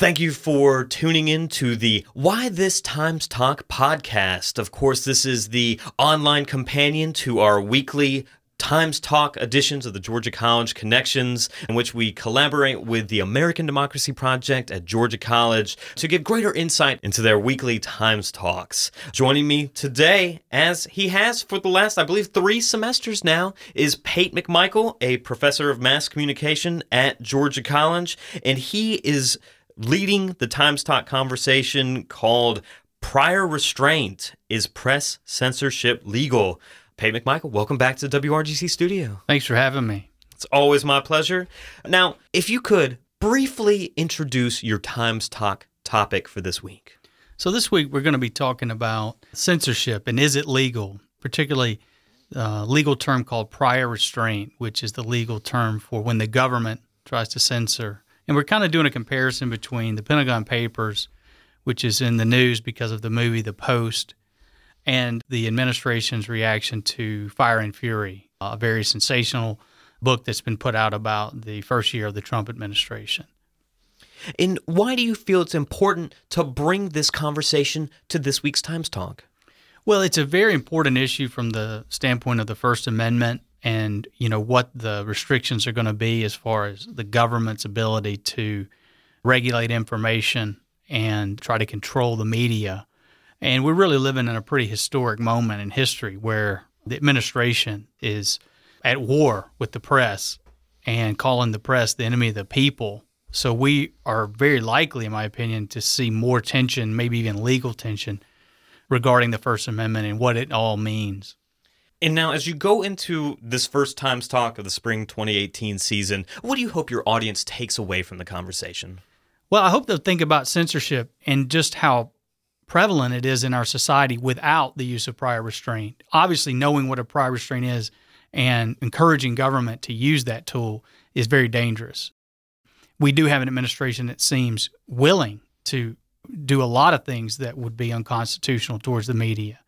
Thank you for tuning in to the Why This Times Talk podcast. Of course, this is the online companion to our weekly Times Talk editions of the Georgia College Connections, in which we collaborate with the American Democracy Project at Georgia College to give greater insight into their weekly Times Talks. Joining me today, as he has for the last, I believe, three semesters now, is Pate McMichael, a professor of mass communication at Georgia College, and he is leading the Times Talk conversation called Prior Restraint Is Press Censorship Legal? Pate McMichael, welcome back to the WRGC studio. Thanks for having me. It's always my pleasure. Now, if you could briefly introduce your Times Talk topic for this week. So, this week we're going to be talking about censorship and is it legal, particularly a uh, legal term called prior restraint, which is the legal term for when the government tries to censor. And we're kind of doing a comparison between the Pentagon Papers, which is in the news because of the movie The Post, and the administration's reaction to Fire and Fury, a very sensational book that's been put out about the first year of the Trump administration. And why do you feel it's important to bring this conversation to this week's Times Talk? Well, it's a very important issue from the standpoint of the First Amendment and you know what the restrictions are going to be as far as the government's ability to regulate information and try to control the media and we're really living in a pretty historic moment in history where the administration is at war with the press and calling the press the enemy of the people. So we are very likely, in my opinion, to see more tension, maybe even legal tension, regarding the First Amendment and what it all means. And now, as you go into this first Times Talk of the spring 2018 season, what do you hope your audience takes away from the conversation? Well, I hope they'll think about censorship and just how prevalent it is in our society without the use of prior restraint. Obviously, knowing what a prior restraint is and encouraging government to use that tool is very dangerous. We do have an administration that seems willing to do a lot of things that would be unconstitutional towards the media.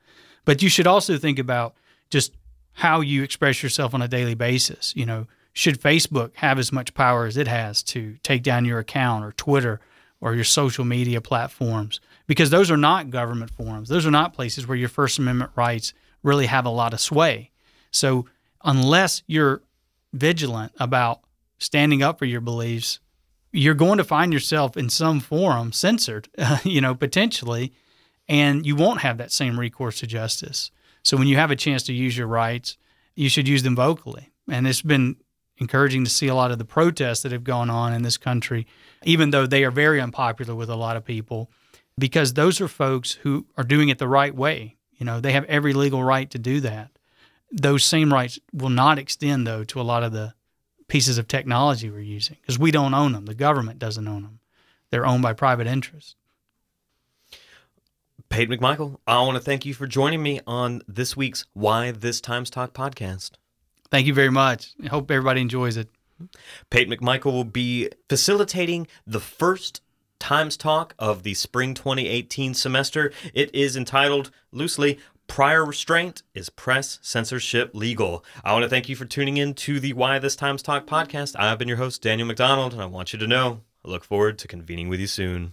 But you should also think about just how you express yourself on a daily basis. You know, should Facebook have as much power as it has to take down your account or Twitter or your social media platforms? because those are not government forums. Those are not places where your First Amendment rights really have a lot of sway. So unless you're vigilant about standing up for your beliefs, you're going to find yourself in some forum censored, you know, potentially, and you won't have that same recourse to justice. So when you have a chance to use your rights, you should use them vocally. And it's been encouraging to see a lot of the protests that have gone on in this country, even though they are very unpopular with a lot of people because those are folks who are doing it the right way. You know, they have every legal right to do that. Those same rights will not extend, though, to a lot of the pieces of technology we're using because we don't own them. The government doesn't own them, they're owned by private interests. Pate McMichael, I want to thank you for joining me on this week's Why This Times Talk podcast. Thank you very much. I hope everybody enjoys it. Pate McMichael will be facilitating the first Times Talk of the spring 2018 semester. It is entitled loosely Prior Restraint is Press Censorship Legal? I want to thank you for tuning in to the Why This Times Talk podcast. I've been your host, Daniel McDonald, and I want you to know I look forward to convening with you soon.